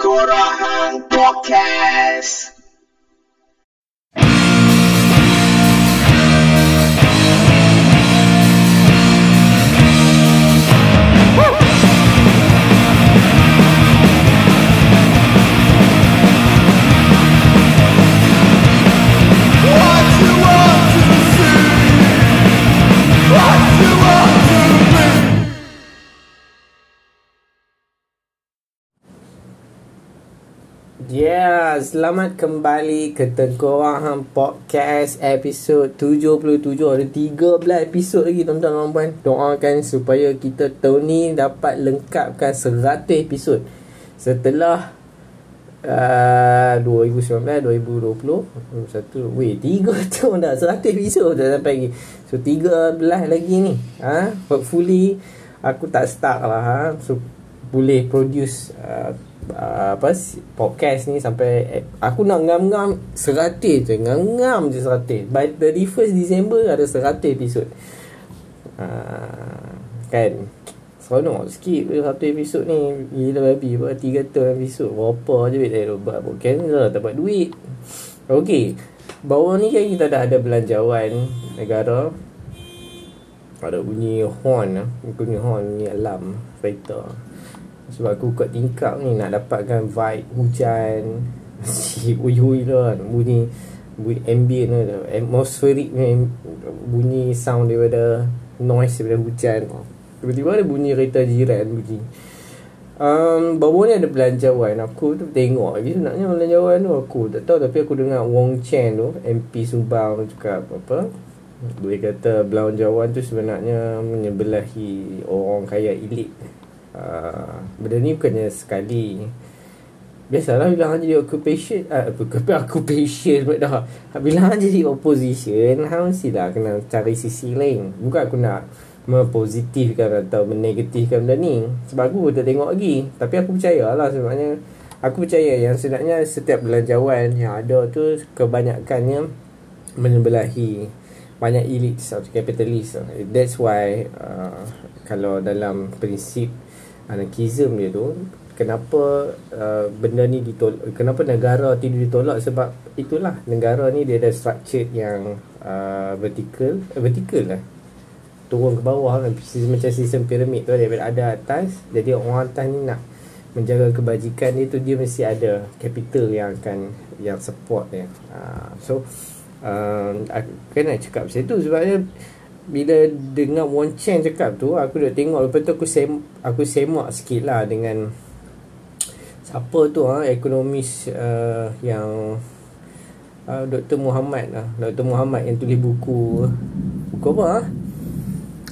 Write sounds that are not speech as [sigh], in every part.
Kurahan Podcast. Yeah, selamat kembali ke Tengkorahan Podcast episod 77 Ada 13 episod lagi tuan-tuan dan puan Doakan supaya kita tahun ni dapat lengkapkan 100 episod. Setelah uh, 2019, 2020 21, Weh, 3 [laughs] tahun dah 100 episod dah sampai lagi. So 13 lagi ni ha? Hopefully aku tak stuck lah ha? So boleh produce uh, uh, apa podcast ni sampai eh, aku nak ngam-ngam 100 je ngam-ngam je 100 by 31st December ada 100 episod. Uh, kan? Seronok sikit satu episod ni. Gila babi 3 tahun episod. Berapa je duit saya buat podcast ni lah dapat duit. Ok bawah ni kan kita dah ada belanjawan negara. Ada bunyi horn bunyi horn bunyi alarm kereta sebab aku kat tingkap ni nak dapatkan vibe hujan si ui-ui lah bunyi bunyi ambient lah atmospheric ni bunyi sound daripada noise daripada hujan. Tiba-tiba ada bunyi kereta jiran bunyi um, bawah ni ada belanjawan aku tu tengok lagi sebenarnya belanjawan tu. Aku tak tahu tapi aku dengar Wong Chen tu MP Subang cakap apa boleh kata belanjawan tu sebenarnya menyebelahi orang kaya elit Ah, benda ni bukannya sekali. Biasalah bila hang jadi occupation uh, Occupation pun dah. Bila hang jadi opposition Hang mestilah kena cari sisi lain. Bukan aku nak Mempositifkan atau menegatifkan benda ni. Sebab aku tak tengok lagi. Tapi aku percaya lah sebabnya Aku percaya yang sebenarnya setiap belanjawan yang ada tu Kebanyakannya Menyebelahi Banyak elit atau kapitalis That's why uh, Kalau dalam prinsip anarchism dia tu kenapa uh, benda ni ditolak kenapa negara tidak ditolak? Sebab itulah negara ni dia ada structure yang uh, vertical uh, vertical lah. Turun ke bawah kan macam sistem piramid tu daripada ada atas jadi orang atas ni nak menjaga kebajikan dia tu dia mesti ada capital yang akan yang support dia. Uh, so uh, kan nak cakap macam tu sebabnya bila dengar Won Chen cakap tu aku dah tengok lepas tu aku sem aku semak sikit lah dengan siapa tu ha, ekonomis uh, yang uh, Dr. Muhammad lah Dr. Muhammad yang tulis buku buku apa ha?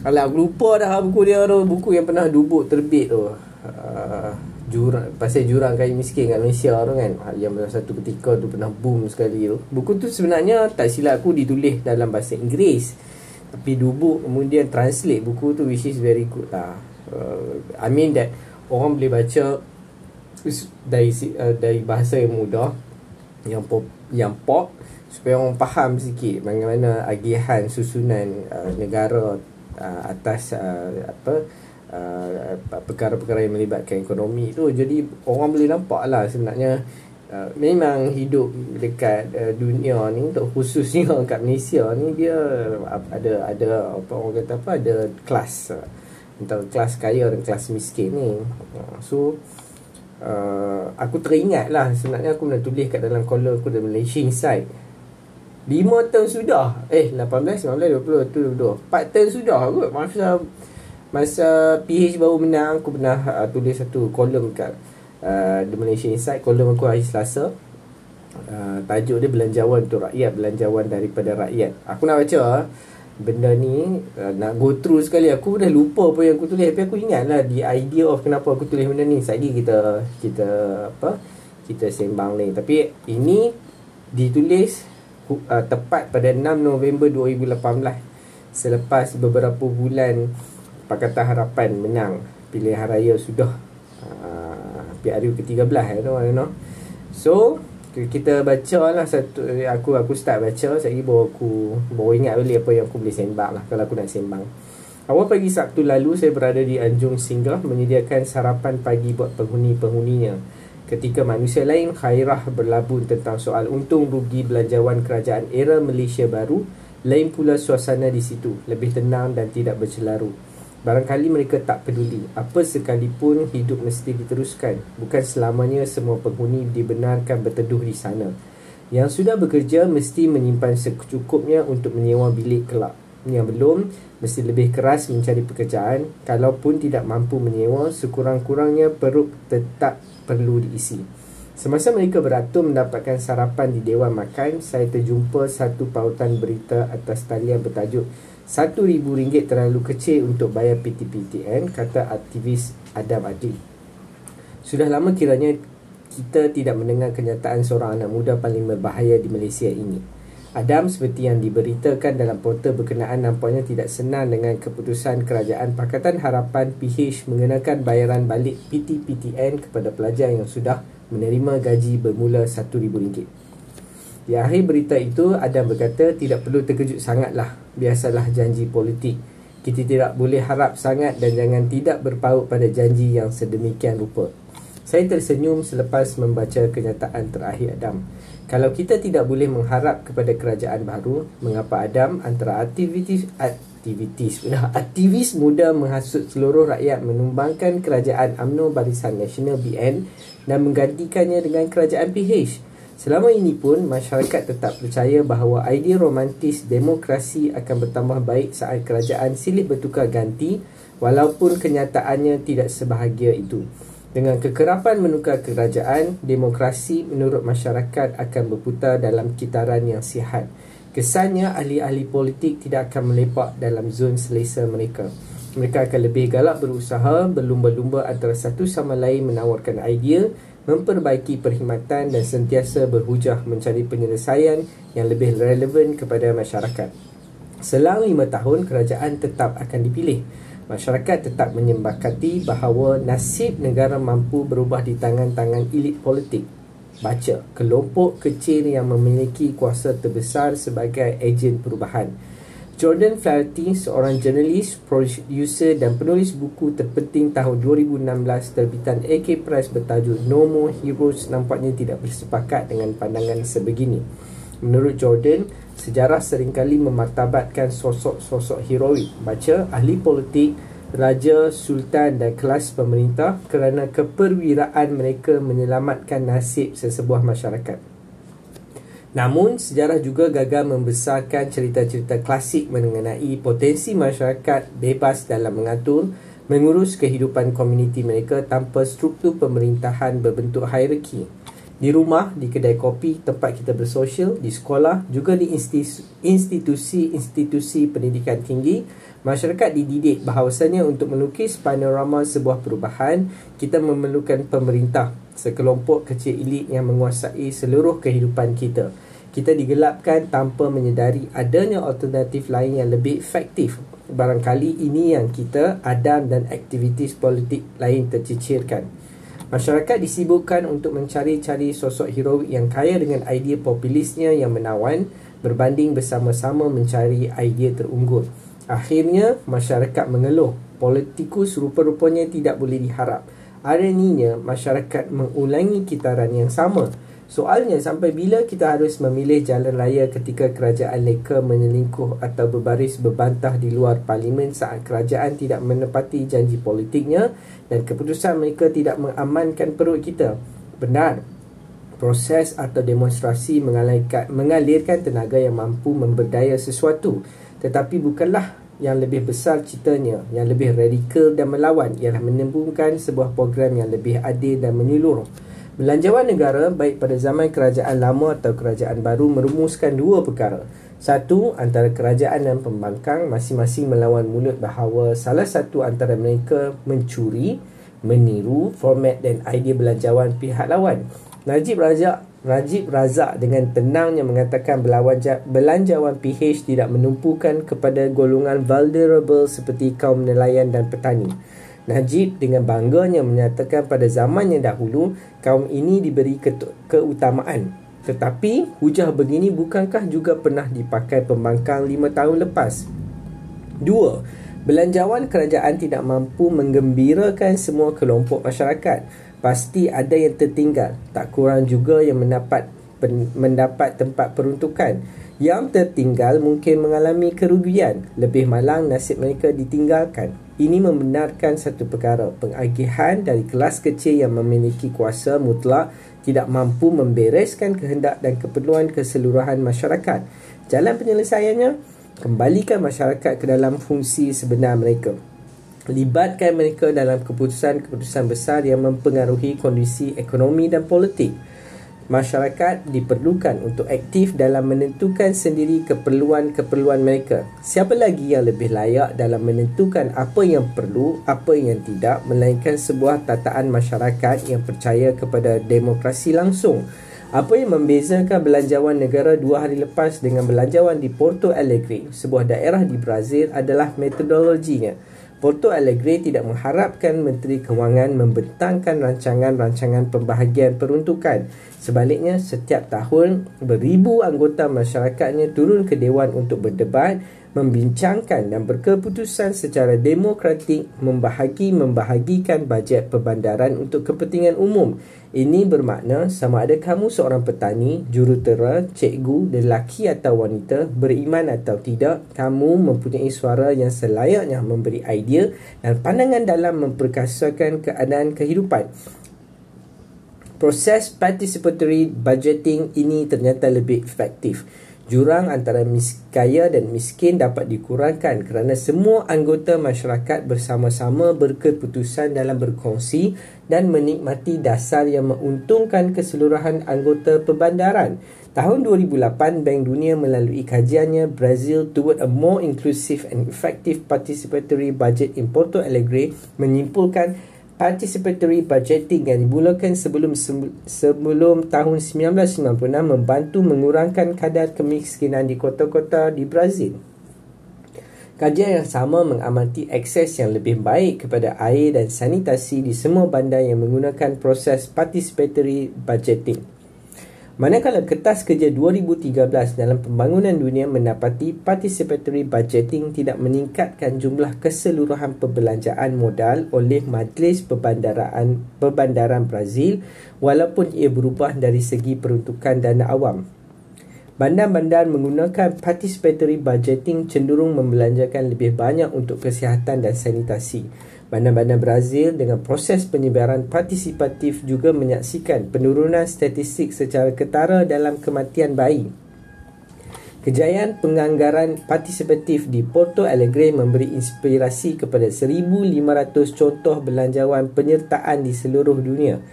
Alah aku lupa dah buku dia tu buku yang pernah dubuk terbit tu uh, jurang pasal jurang kayu miskin kat Malaysia tu kan yang satu ketika tu pernah boom sekali tu buku tu sebenarnya tak silap aku ditulis dalam bahasa Inggeris tapi dubuk kemudian translate buku tu which is very good lah. Uh, I mean that orang boleh baca dari uh, dari bahasa yang mudah yang pop yang pop supaya orang faham sikit bagaimana agihan susunan uh, negara uh, atas uh, apa uh, perkara-perkara yang melibatkan ekonomi tu. Jadi orang boleh nampak lah sebenarnya Uh, memang hidup dekat uh, dunia ni untuk khususnya [laughs] kat Malaysia ni dia ada ada apa orang kata apa ada kelas uh, antara kelas kaya dan kelas miskin ni. Uh, so uh, aku teringat lah sebenarnya aku nak tulis kat dalam kolom aku dalam Malaysia Inside. 5 tahun sudah. Eh 18 19 20 tu 22 4 tahun sudah kot. Masa masa PH baru menang aku pernah uh, tulis satu kolom kat uh, The Malaysia Insight kolom aku hari Selasa. Uh, tajuk dia belanjawan untuk rakyat belanjawan daripada rakyat. Aku nak baca uh, benda ni uh, nak go through sekali. Aku dah lupa apa yang aku tulis. Tapi aku ingat lah the idea of kenapa aku tulis benda ni. Sekali kita kita apa kita sembang ni. Tapi ini ditulis uh, tepat pada 6 November 2018 selepas beberapa bulan Pakatan Harapan menang. Pilihan raya sudah. Uh, PRU ke-13 you know, you know. So kita baca lah satu aku aku start baca saya baru aku baru ingat balik apa yang aku boleh sembang lah kalau aku nak sembang. Awal pagi Sabtu lalu saya berada di Anjung Singgah menyediakan sarapan pagi buat penghuni-penghuninya Ketika manusia lain khairah berlabun tentang soal untung rugi belanjawan kerajaan era Malaysia baru, lain pula suasana di situ, lebih tenang dan tidak bercelaru. Barangkali mereka tak peduli, apa sekalipun hidup mesti diteruskan. Bukan selamanya semua penghuni dibenarkan berteduh di sana. Yang sudah bekerja mesti menyimpan secukupnya untuk menyewa bilik kelak. Yang belum, mesti lebih keras mencari pekerjaan. Kalaupun tidak mampu menyewa, sekurang-kurangnya perut tetap perlu diisi. Semasa mereka beratur mendapatkan sarapan di Dewan Makan, saya terjumpa satu pautan berita atas talian bertajuk RM1,000 terlalu kecil untuk bayar PTPTN, kata aktivis Adam Adli. Sudah lama kiranya kita tidak mendengar kenyataan seorang anak muda paling berbahaya di Malaysia ini. Adam seperti yang diberitakan dalam portal berkenaan nampaknya tidak senang dengan keputusan kerajaan Pakatan Harapan PH mengenakan bayaran balik PTPTN kepada pelajar yang sudah menerima gaji bermula RM1,000. Di akhir berita itu, Adam berkata tidak perlu terkejut sangatlah. Biasalah janji politik. Kita tidak boleh harap sangat dan jangan tidak berpaut pada janji yang sedemikian rupa. Saya tersenyum selepas membaca kenyataan terakhir Adam. Kalau kita tidak boleh mengharap kepada kerajaan baru, mengapa Adam antara aktivitis aktivitis [laughs] aktivis muda menghasut seluruh rakyat menumbangkan kerajaan AMNO Barisan Nasional BN dan menggantikannya dengan kerajaan PH. Selama ini pun, masyarakat tetap percaya bahawa idea romantis demokrasi akan bertambah baik saat kerajaan silih bertukar ganti walaupun kenyataannya tidak sebahagia itu. Dengan kekerapan menukar kerajaan, demokrasi menurut masyarakat akan berputar dalam kitaran yang sihat. Kesannya ahli-ahli politik tidak akan melepak dalam zon selesa mereka. Mereka akan lebih galak berusaha berlumba-lumba antara satu sama lain menawarkan idea, memperbaiki perkhidmatan dan sentiasa berhujah mencari penyelesaian yang lebih relevan kepada masyarakat. Selang lima tahun, kerajaan tetap akan dipilih. Masyarakat tetap menyembahkati bahawa nasib negara mampu berubah di tangan-tangan elit politik. Baca, kelompok kecil yang memiliki kuasa terbesar sebagai ejen perubahan. Jordan Flaherty, seorang jurnalis, producer dan penulis buku terpenting tahun 2016 terbitan AK Press bertajuk No More Heroes nampaknya tidak bersepakat dengan pandangan sebegini. Menurut Jordan, sejarah seringkali memartabatkan sosok-sosok heroik. Baca, ahli politik, raja, sultan dan kelas pemerintah kerana keperwiraan mereka menyelamatkan nasib sesebuah masyarakat. Namun, sejarah juga gagal membesarkan cerita-cerita klasik mengenai potensi masyarakat bebas dalam mengatur, mengurus kehidupan komuniti mereka tanpa struktur pemerintahan berbentuk hierarki. Di rumah, di kedai kopi, tempat kita bersosial, di sekolah, juga di institusi-institusi pendidikan tinggi, masyarakat dididik bahawasanya untuk melukis panorama sebuah perubahan, kita memerlukan pemerintah sekelompok kecil elit yang menguasai seluruh kehidupan kita. Kita digelapkan tanpa menyedari adanya alternatif lain yang lebih efektif. Barangkali ini yang kita, Adam dan aktivitis politik lain tercicirkan. Masyarakat disibukkan untuk mencari-cari sosok heroik yang kaya dengan idea populisnya yang menawan berbanding bersama-sama mencari idea terunggul. Akhirnya, masyarakat mengeluh. Politikus rupa-rupanya tidak boleh diharap. Araninya masyarakat mengulangi kitaran yang sama. Soalnya sampai bila kita harus memilih jalan raya ketika kerajaan leka menyelingkuh atau berbaris berbantah di luar parlimen saat kerajaan tidak menepati janji politiknya dan keputusan mereka tidak mengamankan perut kita. Benar. Proses atau demonstrasi mengalirkan, tenaga yang mampu memberdaya sesuatu. Tetapi bukanlah yang lebih besar ceritanya, yang lebih radikal dan melawan ialah menembungkan sebuah program yang lebih adil dan menyeluruh. Belanjawan negara baik pada zaman kerajaan lama atau kerajaan baru merumuskan dua perkara. Satu, antara kerajaan dan pembangkang masing-masing melawan mulut bahawa salah satu antara mereka mencuri, meniru format dan idea belanjawan pihak lawan. Najib Razak Najib Razak dengan tenangnya mengatakan belanjawan PH tidak menumpukan kepada golongan vulnerable seperti kaum nelayan dan petani. Najib dengan bangganya menyatakan pada zaman yang dahulu kaum ini diberi ke- keutamaan. Tetapi hujah begini bukankah juga pernah dipakai pembangkang lima tahun lepas? Dua, belanjawan kerajaan tidak mampu menggembirakan semua kelompok masyarakat. pasti ada yang tertinggal tak kurang juga yang mendapat pen, mendapat tempat peruntukan yang tertinggal mungkin mengalami kerugian lebih malang nasib mereka ditinggalkan ini membenarkan satu perkara. Pengagihan dari kelas kecil yang memiliki kuasa mutlak tidak mampu membereskan kehendak dan keperluan keseluruhan masyarakat. Jalan penyelesaiannya kembalikan masyarakat ke dalam fungsi sebenar mereka. Libatkan mereka dalam keputusan-keputusan besar yang mempengaruhi kondisi ekonomi dan politik. Masyarakat diperlukan untuk aktif dalam menentukan sendiri keperluan-keperluan mereka. Siapa lagi yang lebih layak dalam menentukan apa yang perlu, apa yang tidak, melainkan sebuah tataan masyarakat yang percaya kepada demokrasi langsung. Apa yang membezakan belanjawan negara dua hari lepas dengan belanjawan di Porto Alegre, sebuah daerah di Brazil adalah metodologinya. Porto Alegre tidak mengharapkan Menteri Kewangan membentangkan rancangan-rancangan pembahagian peruntukan. Sebaliknya, setiap tahun beribu anggota masyarakatnya turun ke Dewan untuk berdebat, membincangkan dan berkeputusan secara demokratik membahagi membahagikan bajet perbandaran untuk kepentingan umum. Ini bermakna sama ada kamu seorang petani, jurutera, cikgu, lelaki atau wanita, beriman atau tidak, kamu mempunyai suara yang selayaknya memberi idea dan pandangan dalam memperkasakan keadaan kehidupan. Proses participatory budgeting ini ternyata lebih efektif. Jurang antara mis kaya dan miskin dapat dikurangkan kerana semua anggota masyarakat bersama-sama berkeputusan dalam berkongsi dan menikmati dasar yang menguntungkan keseluruhan anggota perbandaran. Tahun 2008, Bank Dunia melalui kajiannya Brazil toward a more inclusive and effective participatory budget in Porto Alegre menyimpulkan participatory budgeting yang dimulakan sebelum sebelum tahun 1996 membantu mengurangkan kadar kemiskinan di kota-kota di Brazil. Kajian yang sama mengamati akses yang lebih baik kepada air dan sanitasi di semua bandar yang menggunakan proses participatory budgeting. Manakala kertas kerja 2013 dalam pembangunan dunia mendapati participatory budgeting tidak meningkatkan jumlah keseluruhan perbelanjaan modal oleh Majlis Perbandaran Perbandaran Brazil walaupun ia berubah dari segi peruntukan dana awam. Bandar-bandar menggunakan participatory budgeting cenderung membelanjakan lebih banyak untuk kesihatan dan sanitasi. Bandar-bandar Brazil dengan proses penyebaran partisipatif juga menyaksikan penurunan statistik secara ketara dalam kematian bayi. Kejayaan penganggaran partisipatif di Porto Alegre memberi inspirasi kepada 1,500 contoh belanjawan penyertaan di seluruh dunia.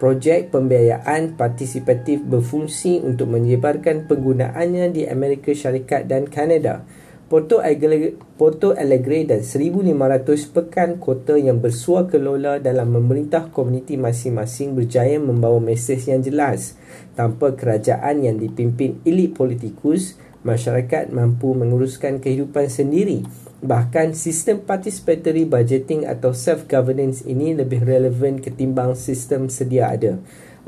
Projek pembiayaan partisipatif berfungsi untuk menyebarkan penggunaannya di Amerika Syarikat dan Kanada. Porto Alegre, Porto Alegre dan 1,500 pekan kota yang bersua kelola dalam memerintah komuniti masing-masing berjaya membawa mesej yang jelas. Tanpa kerajaan yang dipimpin elit politikus, masyarakat mampu menguruskan kehidupan sendiri. Bahkan sistem participatory budgeting atau self-governance ini lebih relevan ketimbang sistem sedia ada.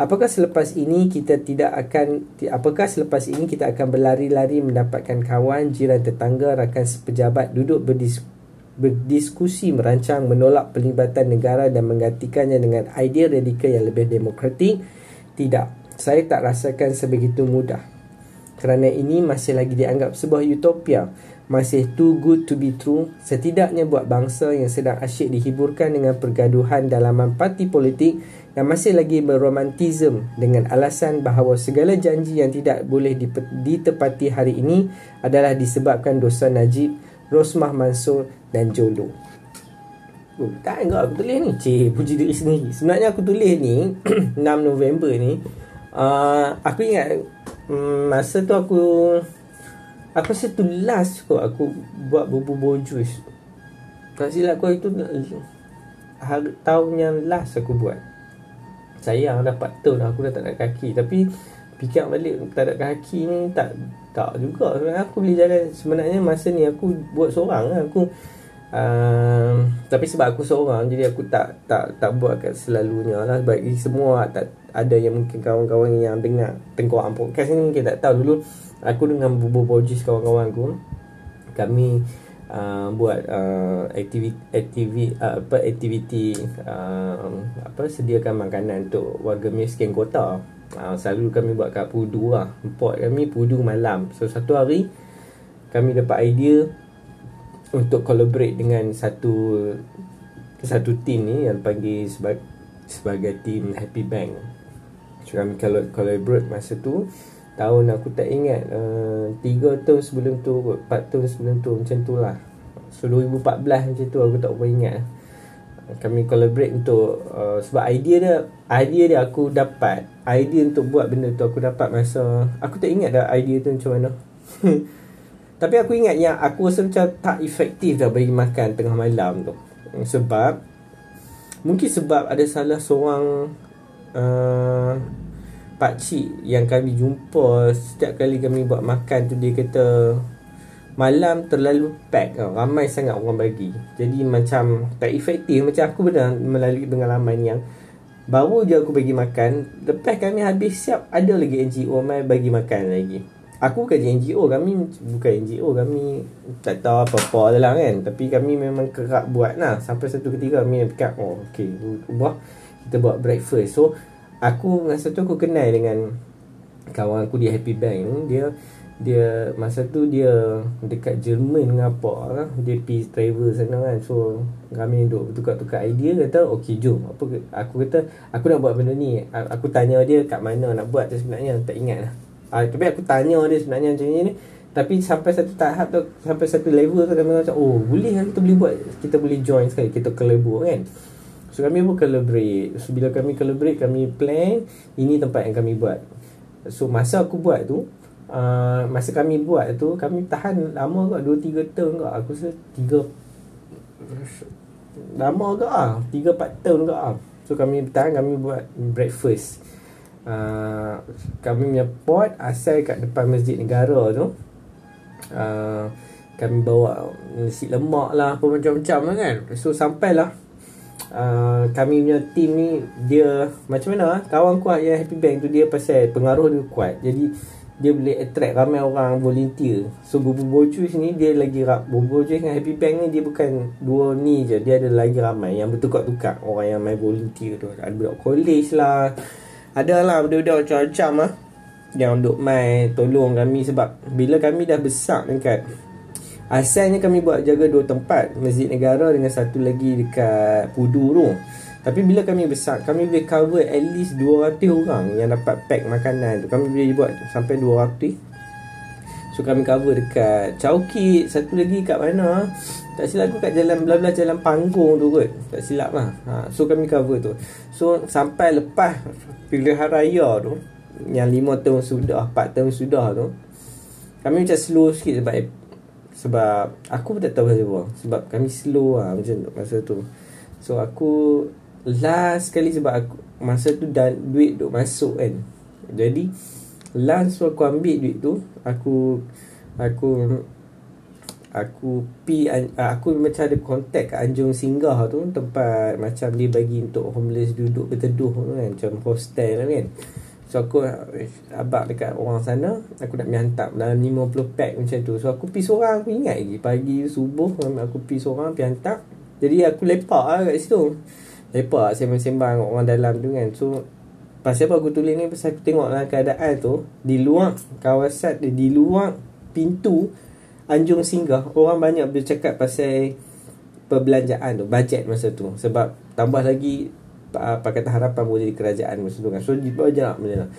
Apakah selepas ini kita tidak akan apakah selepas ini kita akan berlari-lari mendapatkan kawan, jiran tetangga, rakan sepejabat duduk berdis, berdiskusi merancang menolak pelibatan negara dan menggantikannya dengan idea radikal yang lebih demokratik? Tidak. Saya tak rasakan sebegitu mudah. Kerana ini masih lagi dianggap sebuah utopia masih too good to be true setidaknya buat bangsa yang sedang asyik dihiburkan dengan pergaduhan dalaman parti politik yang masih lagi berromantism dengan alasan bahawa segala janji yang tidak boleh ditepati hari ini adalah disebabkan dosa Najib, Rosmah Mansur dan Jolo. Oh, tak enggak aku tulis ni. Cik, puji diri sendiri. Sebenarnya aku tulis ni [clears throat] 6 November ni. Uh, aku ingat um, masa tu aku Aku rasa tu last kot aku buat bubur jus. Tak silap aku itu hari, tahun yang last aku buat. Sayang dah 4 tahun aku dah tak ada kaki. Tapi fikir balik tak ada kaki ni tak tak juga. Sebenarnya aku boleh jalan sebenarnya masa ni aku buat seorang lah. Aku uh, tapi sebab aku seorang jadi aku tak tak tak buat kat selalunya lah sebab semua tak ada yang mungkin kawan-kawan yang dengar tengkorak podcast ni mungkin tak tahu dulu aku dengan Bubu Bojis kawan-kawan aku kami uh, buat uh, aktiviti uh, apa aktiviti uh, apa sediakan makanan untuk warga miskin kota. Uh, selalu kami buat kat Pudu lah. Import kami Pudu malam. So satu hari kami dapat idea untuk collaborate dengan satu satu team ni yang panggil sebagai sebagai team Happy Bank. So kami collaborate masa tu tahun aku tak ingat uh, 3 tahun sebelum tu 4 tahun sebelum tu macam tu lah. So 2014 macam tu aku tak boleh ingat. Kami collaborate untuk uh, sebab idea dia idea dia aku dapat idea untuk buat benda tu aku dapat masa aku tak ingat dah idea tu macam mana. [laughs] Tapi aku ingat yang aku rasa macam tak efektif dah bagi makan tengah malam tu. Sebab Mungkin sebab ada salah seorang uh, Pakcik yang kami jumpa Setiap kali kami buat makan tu Dia kata Malam terlalu pack tau. Ramai sangat orang bagi. Jadi macam tak efektif Macam aku benar melalui pengalaman yang Baru je aku bagi makan Lepas kami habis siap Ada lagi NGO mai bagi makan lagi. Aku bukan NGO Kami bukan NGO Kami tak tahu apa-apa lah kan. Tapi kami memang kerap buat lah. Sampai satu ketika kami cakap Oh okay Ubah Kita buat breakfast. So Aku masa tu aku kenal dengan Kawan aku di Happy Bank. Dia dia masa tu dia dekat Jerman dengan apa lah. Dia pergi travel sana kan. So kami duduk tukar-tukar idea kata okey jom. Apa aku kata aku nak buat benda ni. Aku tanya dia kat mana nak buat tu sebenarnya? Tak ingat lah. Uh, Tapi aku tanya dia sebenarnya macam ni Tapi sampai satu tahap tu Sampai satu level tu kami macam Oh boleh lah kita boleh buat Kita boleh join sekali Kita collaborate kan So kami pun collaborate So bila kami collaborate Kami plan Ini tempat yang kami buat. So masa aku buat tu uh, Masa kami buat tu Kami tahan lama kot 2-3 tahun kot. Aku rasa 3 Lama kot lah. 3-4 tahun kot lah. So kami tahan kami buat breakfast. Uh, kami punya pot asal kat depan masjid negara tu. Uh, kami bawa nasi lemak lah apa macam-macam lah kan. So sampailah uh, kami punya team ni dia macam mana kawan kuat yang happy bank tu dia pasal pengaruh dia kuat. Jadi dia boleh attract ramai orang volunteer. So bubu bocu sini dia lagi rap bubu bocu dengan happy bank ni dia bukan dua ni je. Dia ada lagi ramai yang bertukar-tukar. Orang yang main volunteer tu. Ada budak college lah. Ada lah budak-budak macam-macam lah Yang duk mai tolong kami Sebab bila kami dah besar dekat Asalnya kami buat jaga dua tempat Masjid Negara dengan satu lagi dekat Pudu tu Tapi bila kami besar Kami boleh cover at least 200 orang Yang dapat pack makanan tu. Kami boleh buat sampai 200 So kami cover dekat Chowkit Satu lagi kat mana? Tak silap aku kat jalan Belah-belah jalan panggung tu kot. Tak silap lah. Ha, So kami cover tu. So sampai lepas Pilihan raya tu Yang 5 tahun sudah 4 tahun sudah tu Kami macam slow sikit sebab Sebab Aku pun tak tahu pasal Sebab kami slow lah Macam tu Masa tu. So aku Last sekali sebab aku Masa tu dan duit duk masuk kan. Jadi Last aku ambil duit tu Aku Aku Aku pi Aku macam ada kontak kat Anjung Singgah tu Tempat macam dia bagi untuk homeless duduk berteduh tu kan. Macam hostel kan So aku Abang dekat orang sana Aku nak hantar Dalam 50 pack macam tu. So aku pi seorang Aku ingat lagi. Pagi subuh Aku pi seorang Pi hantar. Jadi aku lepak lah kat situ. Lepak sembang-sembang Orang dalam tu kan. So Pasal apa aku tulis ni? Pasal aku tengok lah keadaan tu Di luar kawasan Di luar pintu Anjung Singgah Orang banyak bercakap pasal Perbelanjaan tu Bajet masa tu. Sebab tambah lagi Pakatan Harapan boleh jadi kerajaan masa tu kan. So banyak benda.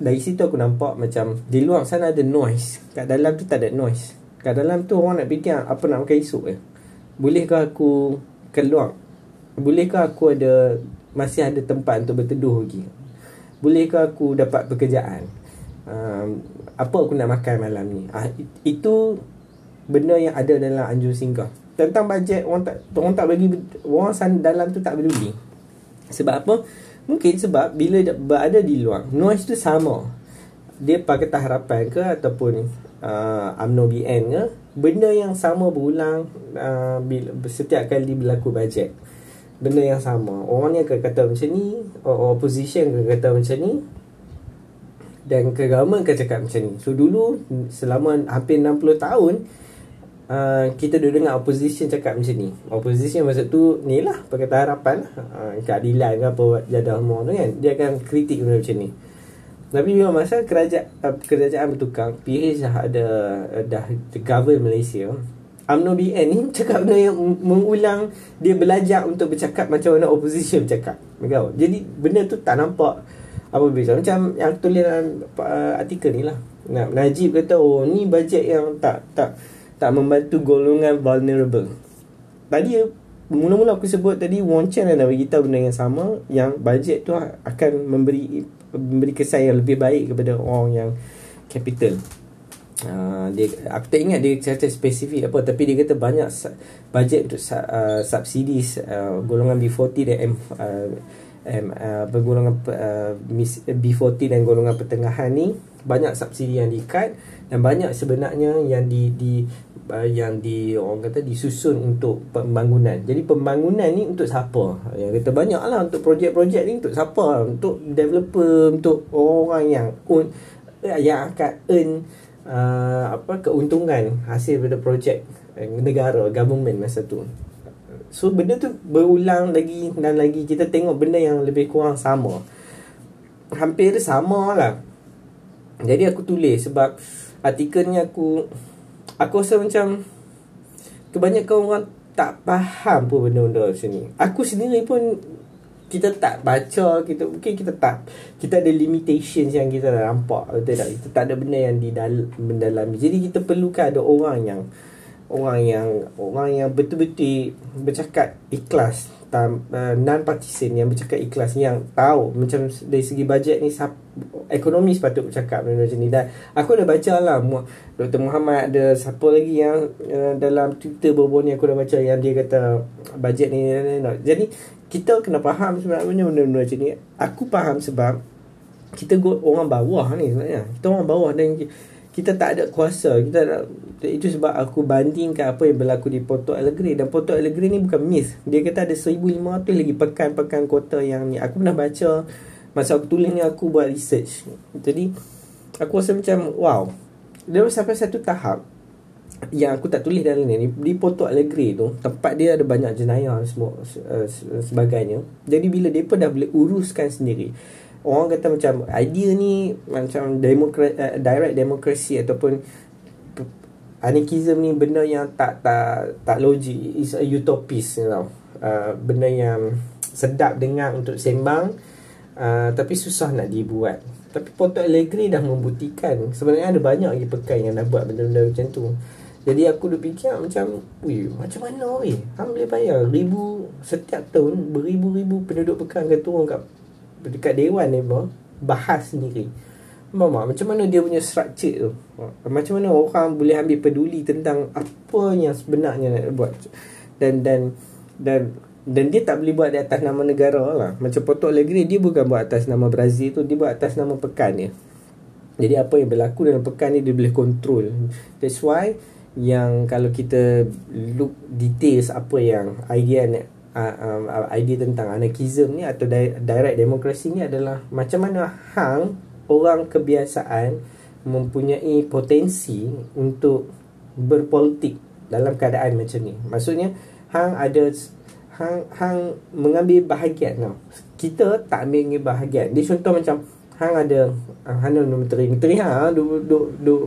Dari situ aku nampak macam Di luar sana ada noise. Kat dalam tu tak ada noise. Kat dalam tu orang nak fikir Apa nak makan esok eh. Bolehkah aku Keluar? Bolehkah aku ada Masih ada tempat untuk berteduh lagi? Bolehkah aku dapat pekerjaan? Um, Apa aku nak makan malam ni? Uh, Itu Benda yang ada dalam anjur singgah. Tentang bajet Orang tak Orang tak bagi Orang san, dalam tu tak peduli Sebab apa? Mungkin sebab Bila berada di luar Noise tu sama. Dia pakai harapan ke Ataupun uh, UMNO BN ke Benda yang sama berulang uh, bila, Setiap kali berlaku bajet benda yang sama. Orang ni akan kata macam ni opposition akan kata macam ni dan ke government akan cakap macam ni. So dulu selama hampir 60 tahun uh, kita dah dengar opposition cakap macam ni opposition masa tu ni lah Perkataan Harapan uh, Keadilan ke apa Jadah semua tu kan Dia akan kritik benda macam ni tapi bila masa kerajaan uh, kerajaan bertukar PH dah ada uh, dah govern Malaysia UMNO BN ni [laughs] cakap benda yang mengulang dia belajar untuk bercakap macam mana opposition bercakap. Kau. Jadi benda tu tak nampak apa beza. Macam yang tulis dalam uh, artikel ni lah. Najib kata oh ni bajet yang tak tak tak membantu golongan vulnerable. Tadi mula-mula aku sebut tadi Wong Chen dah bagi tahu benda yang sama yang bajet tu akan memberi memberi kesan yang lebih baik kepada orang yang capital. Uh, dia aku tak ingat dia kata spesifik apa tapi dia kata banyak bajet untuk uh, subsidi uh, golongan B40 dan M uh, M uh, golongan uh, B40 dan golongan pertengahan ni banyak subsidi yang diikat dan banyak sebenarnya yang di di uh, yang di orang kata disusun untuk pembangunan. Jadi pembangunan ni untuk siapa? Yang kata banyaklah untuk projek-projek ni untuk siapa? Untuk developer, untuk orang yang own yang akan earn uh, apa keuntungan hasil daripada projek uh, negara government masa tu so benda tu berulang lagi dan lagi kita tengok benda yang lebih kurang sama. Hampir sama lah. Jadi aku tulis sebab artikel ni aku aku rasa macam kebanyakan orang tak faham pun benda-benda macam ni. Aku sendiri pun kita tak baca kita mungkin kita tak kita ada limitations yang kita dah nampak betul tak? Kita tak ada benda yang di dalam mendalami. Jadi kita perlukan ada orang yang orang yang orang yang betul-betul bercakap ikhlas tam, uh, non partisan yang bercakap ikhlas yang tahu macam dari segi bajet ni sap, ekonomi sepatut bercakap benda macam ni dan aku dah baca lah Dr. Muhammad ada siapa lagi yang uh, dalam Twitter baru ni aku dah baca yang dia kata bajet ni, ni, ni, ni. jadi kita kena faham sebenarnya benda-benda macam ni aku faham sebab kita orang bawah ni sebenarnya kita orang bawah dan kita tak ada kuasa. Kita tak, itu sebab aku bandingkan apa yang berlaku di Porto Alegre. Dan Porto Alegre ni bukan myth dia kata ada 1500 lagi pekan-pekan kota yang ni. Aku pernah baca masa aku tulis ni aku buat research. Jadi aku rasa macam wow. Dia sampai satu tahap yang aku tak tulis dalam ni. Di Porto Alegre tu tempat dia ada banyak jenayah semua uh, sebagainya. Jadi bila depa dah boleh uruskan sendiri orang kata macam idea ni macam demokrasi uh, direct demokrasi ataupun anarchism ni benda yang tak tak tak logik is a utopist you know. Uh, benda yang sedap dengar untuk sembang uh, tapi susah nak dibuat. Tapi Porto Alegre dah membuktikan. Sebenarnya ada banyak lagi pekan yang dah buat benda-benda macam tu. Jadi aku dah fikir macam Wih macam mana weh Hang boleh bayar Ribu Setiap tahun Beribu-ribu penduduk pekan Akan turun kat Dekat dewan bang Bahas sendiri. Mama, macam mana dia punya structure tu? Macam mana orang boleh ambil peduli Tentang apa yang sebenarnya nak buat? Dan Dan Dan dan dia tak boleh buat di atas nama negara lah. Macam Porto Alegre Dia bukan buat atas nama Brazil tu Dia buat atas nama pekan dia. Jadi apa yang berlaku dalam pekan ni Dia boleh control. That's why yang kalau kita look details apa yang idea uh, um, idea tentang anarchism ni atau direct demokrasi ni adalah macam mana hang orang kebiasaan mempunyai potensi untuk berpolitik dalam keadaan macam ni. Maksudnya hang ada hang hang mengambil bahagian tau. Kita tak ambil bahagian. Dia contoh macam hang ada uh, hang ada menteri. Menteri ha duk duk duk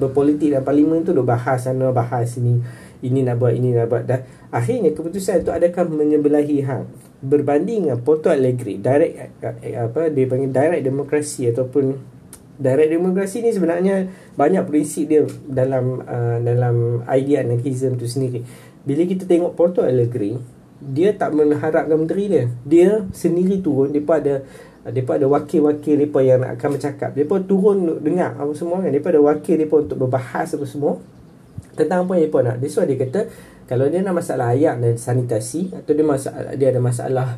berpolitik dalam parlimen tu duk bahas sana bahas ini ini nak buat ini nak buat. Dah akhirnya keputusan tu adakah menyebelahi hang berbanding dengan Porto Alegre direct uh, apa dia panggil direct demokrasi ataupun direct demokrasi ni sebenarnya banyak prinsip dia dalam uh, dalam idea anarchism tu sendiri. Bila kita tengok Porto Alegre dia tak mengharapkan menteri dia. Dia sendiri turun dia ada Depa ada wakil-wakil depa yang nak akan bercakap. Depa turun dengar apa semua kan. Depa ada wakil depa untuk berbahas apa semua tentang apa depa nak. This dia kata kalau dia nak masalah air dan sanitasi atau dia masalah dia ada masalah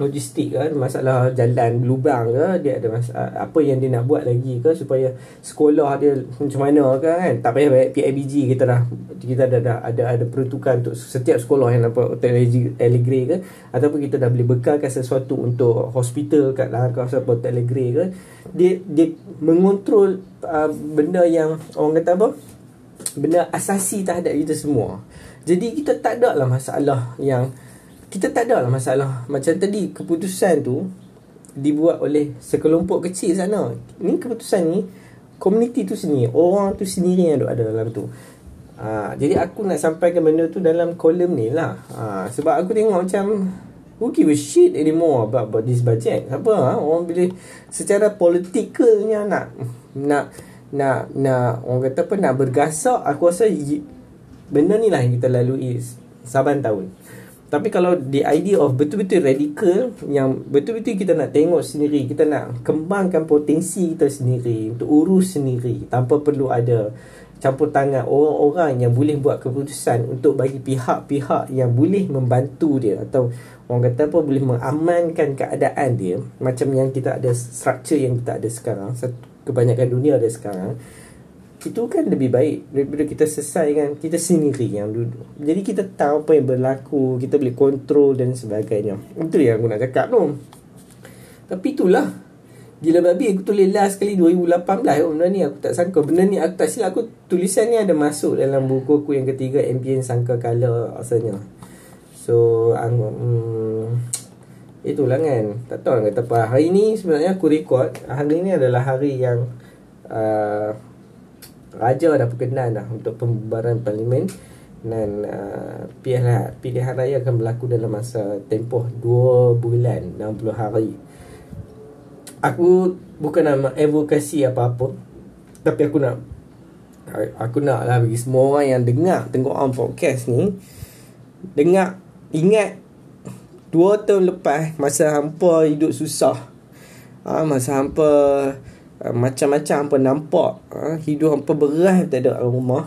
logistik kan masalah jalan lubang ke dia ada masalah apa yang dia nak buat lagi ke supaya sekolah dia macam mana ke kan tak payah bayar PIBG kita dah kita dah, dah ada ada peruntukan untuk setiap sekolah yang dapat teknologi Alegre ke ataupun kita dah boleh bekalkan sesuatu untuk hospital kat dalam kawasan Hotel Alegre ke dia dia mengontrol uh, benda yang orang kata apa benda asasi terhadap kita semua. Jadi kita tak ada lah masalah yang kita tak ada lah masalah macam tadi keputusan tu dibuat oleh sekelompok kecil sana. Ni keputusan ni komuniti tu sendiri, orang tu sendiri yang ada dalam tu. Ha, jadi aku nak sampaikan benda tu dalam kolom ni lah. Ha, sebab aku tengok macam who give a shit anymore about, about this budget. Apa ha? orang bila secara politikalnya nak nak nak nak orang kata apa nak bergasak aku rasa benda ni lah yang kita lalui saban tahun. Tapi kalau the idea of betul-betul radikal yang betul-betul kita nak tengok sendiri, kita nak kembangkan potensi kita sendiri untuk urus sendiri tanpa perlu ada campur tangan orang-orang yang boleh buat keputusan untuk bagi pihak-pihak yang boleh membantu dia atau orang kata apa boleh mengamankan keadaan dia macam yang kita ada structure yang kita ada sekarang kebanyakan dunia ada sekarang itu kan lebih baik daripada kita selesaikan kita sendiri yang duduk. Jadi kita tahu apa yang berlaku kita boleh kontrol dan sebagainya. Itu yang aku nak cakap tu. Tapi itulah. Gila babi aku tulis last kali 2018 oh, Benda ni aku tak sangka. Benda ni aku tak silap. Aku Tulisan ni ada masuk dalam buku aku yang ketiga Ambient Sangka Color Asalnya. So hmm, Itulah kan. Tak tahu lah kata apa. Hari ni sebenarnya aku record. Hari ni adalah hari yang uh, Raja dah berkenan dah Untuk pembubaran parlimen. Dan uh, pilihan, pilihan raya akan berlaku dalam masa tempoh 2 bulan 60 hari. Aku bukan nak advokasi apa-apa. Tapi aku nak aku nak lah bagi semua orang yang dengar tengok on podcast ni dengar ingat dua tahun lepas masa hampa hidup susah ha, masa hampa uh, macam-macam hampa nampak ha, hidup hampa beras tak ada rumah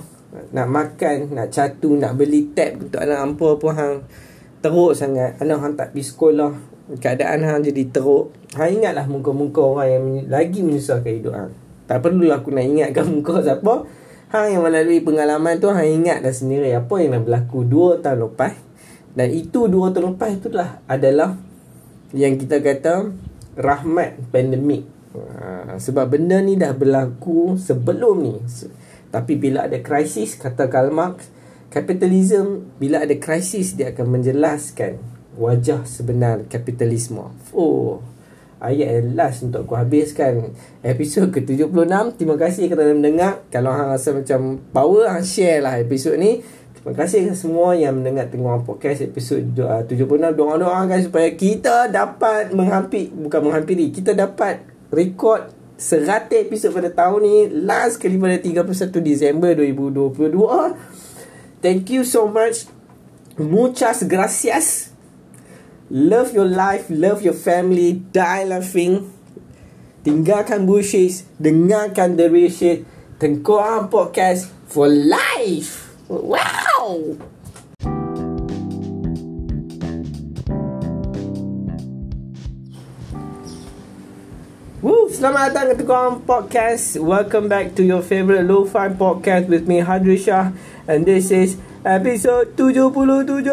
nak makan nak catu nak beli tab untuk anak hampa pun hang teruk sangat anak hang tak pergi sekolah keadaan hang jadi teruk Hang ingatlah muka-muka orang yang lagi menyusahkan hidup hang. Tak perlu aku nak ingatkan [laughs] muka siapa. Hang yang melalui pengalaman tu hang ingat dah sendiri apa yang dah berlaku 2 tahun lepas. Dan itu 2 tahun lepas itulah adalah yang kita kata rahmat pandemik. Ha, sebab benda ni dah berlaku sebelum ni. Tapi bila ada krisis kata Karl Marx, kapitalisme bila ada krisis dia akan menjelaskan wajah sebenar kapitalisme. Oh, ayat yang last untuk aku habiskan episod ke-76. Terima kasih kerana mendengar. Kalau hang rasa macam power, hang share lah episod ni. Terima kasih semua yang mendengar tengok podcast episod uh, 76. Doa-doakan supaya kita dapat menghampir, bukan menghampiri, kita dapat record 100 episod pada tahun ni. Last kali pada 31 Disember 2022. Thank you so much. Muchas gracias. Love your life, love your family, die laughing. Tinggalkan bullshit, dengarkan the real shit. Tengkorak podcast for life. Wow. Woo, selamat datang ke Tengkorak podcast. Welcome back to your favorite lo-fi podcast with me Hadri Shah and this is episode 77.